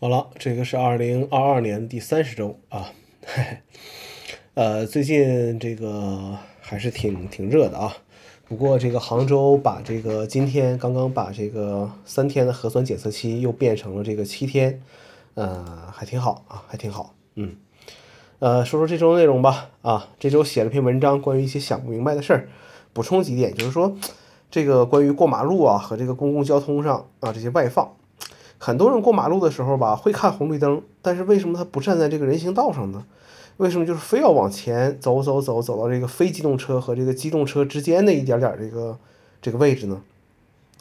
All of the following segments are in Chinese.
好了，这个是二零二二年第三十周啊嘿，呃，最近这个还是挺挺热的啊。不过这个杭州把这个今天刚刚把这个三天的核酸检测期又变成了这个七天，呃，还挺好啊，还挺好。嗯，呃，说说这周内容吧。啊，这周写了篇文章，关于一些想不明白的事儿，补充几点，就是说这个关于过马路啊和这个公共交通上啊这些外放。很多人过马路的时候吧，会看红绿灯，但是为什么他不站在这个人行道上呢？为什么就是非要往前走走走，走到这个非机动车和这个机动车之间的一点点这个这个位置呢？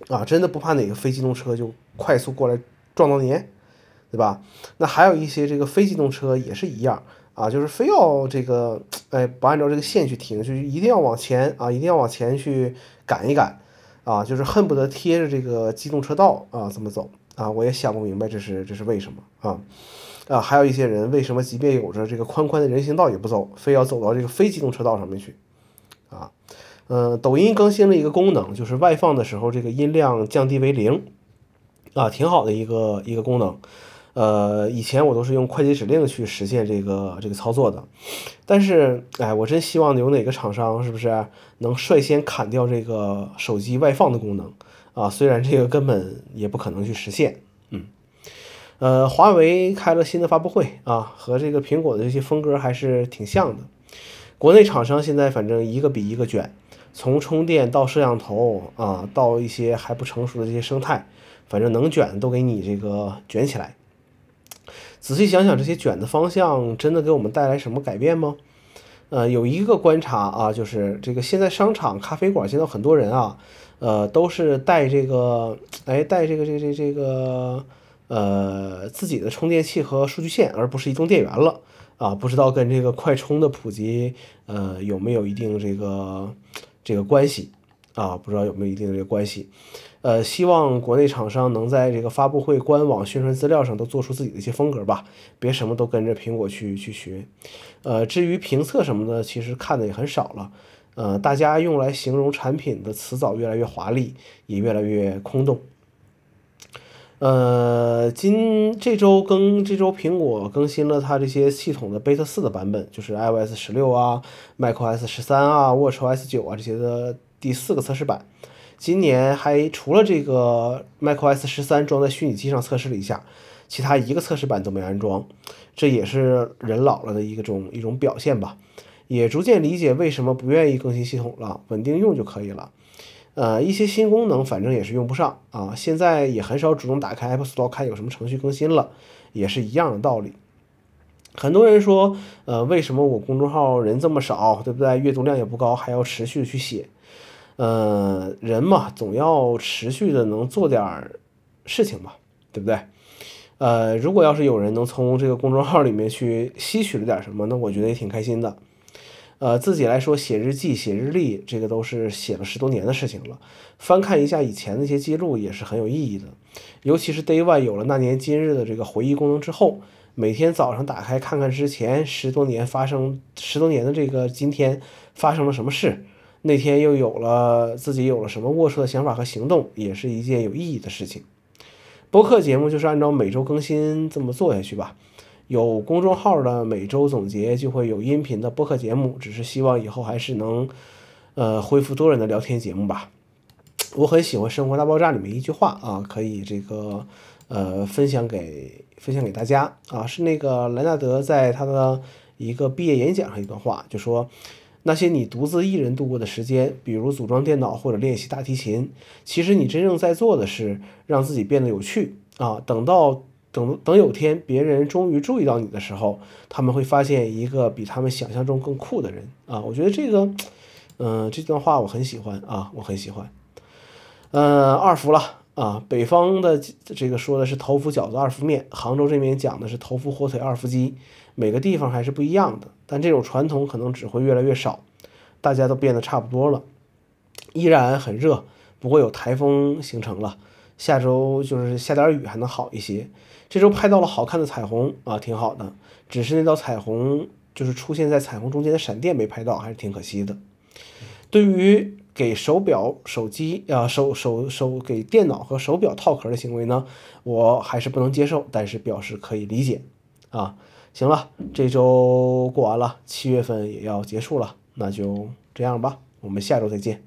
啊，真的不怕哪个非机动车就快速过来撞到您，对吧？那还有一些这个非机动车也是一样啊，就是非要这个哎不按照这个线去停，就一定要往前啊，一定要往前去赶一赶啊，就是恨不得贴着这个机动车道啊这么走。啊，我也想不明白这是这是为什么啊？啊，还有一些人为什么即便有着这个宽宽的人行道也不走，非要走到这个非机动车道上面去？啊，嗯，抖音更新了一个功能，就是外放的时候这个音量降低为零，啊，挺好的一个一个功能。呃，以前我都是用快捷指令去实现这个这个操作的，但是哎，我真希望有哪个厂商是不是能率先砍掉这个手机外放的功能？啊，虽然这个根本也不可能去实现，嗯，呃，华为开了新的发布会啊，和这个苹果的这些风格还是挺像的。国内厂商现在反正一个比一个卷，从充电到摄像头啊，到一些还不成熟的这些生态，反正能卷都给你这个卷起来。仔细想想，这些卷的方向真的给我们带来什么改变吗？呃，有一个观察啊，就是这个现在商场、咖啡馆，现在很多人啊。呃，都是带这个，哎，带这个这个这个这个，呃，自己的充电器和数据线，而不是移动电源了啊。不知道跟这个快充的普及，呃，有没有一定这个这个关系啊？不知道有没有一定的这个关系。呃，希望国内厂商能在这个发布会官网宣传资料上都做出自己的一些风格吧，别什么都跟着苹果去去学。呃，至于评测什么的，其实看的也很少了。呃，大家用来形容产品的词藻越来越华丽，也越来越空洞。呃，今这周更这周苹果更新了它这些系统的 Beta 四的版本，就是 iOS 十六啊、macOS 十三啊、watchOS 九啊这些的第四个测试版。今年还除了这个 macOS 十三装在虚拟机上测试了一下，其他一个测试版都没安装，这也是人老了的一种一种表现吧。也逐渐理解为什么不愿意更新系统了，稳定用就可以了。呃，一些新功能反正也是用不上啊。现在也很少主动打开 App Store 看有什么程序更新了，也是一样的道理。很多人说，呃，为什么我公众号人这么少，对不对？阅读量也不高，还要持续的去写。呃，人嘛，总要持续的能做点事情嘛，对不对？呃，如果要是有人能从这个公众号里面去吸取了点什么，那我觉得也挺开心的。呃，自己来说写日记、写日历，这个都是写了十多年的事情了。翻看一下以前那些记录，也是很有意义的。尤其是 Day One 有了那年今日的这个回忆功能之后，每天早上打开看看之前十多年发生十多年的这个今天发生了什么事，那天又有了自己有了什么龌龊的想法和行动，也是一件有意义的事情。播客节目就是按照每周更新这么做下去吧。有公众号的每周总结就会有音频的播客节目，只是希望以后还是能，呃，恢复多人的聊天节目吧。我很喜欢《生活大爆炸》里面一句话啊，可以这个呃分享给分享给大家啊，是那个莱纳德在他的一个毕业演讲上一段话，就说那些你独自一人度过的时间，比如组装电脑或者练习大提琴，其实你真正在做的是让自己变得有趣啊。等到等等，有天别人终于注意到你的时候，他们会发现一个比他们想象中更酷的人啊！我觉得这个，嗯，这段话我很喜欢啊，我很喜欢。嗯，二伏了啊，北方的这个说的是头伏饺子二伏面，杭州这边讲的是头伏火腿二伏鸡，每个地方还是不一样的，但这种传统可能只会越来越少，大家都变得差不多了。依然很热，不过有台风形成了，下周就是下点雨还能好一些。这周拍到了好看的彩虹啊，挺好的。只是那道彩虹就是出现在彩虹中间的闪电没拍到，还是挺可惜的。对于给手表、手机啊、手手手给电脑和手表套壳的行为呢，我还是不能接受，但是表示可以理解啊。行了，这周过完了，七月份也要结束了，那就这样吧，我们下周再见。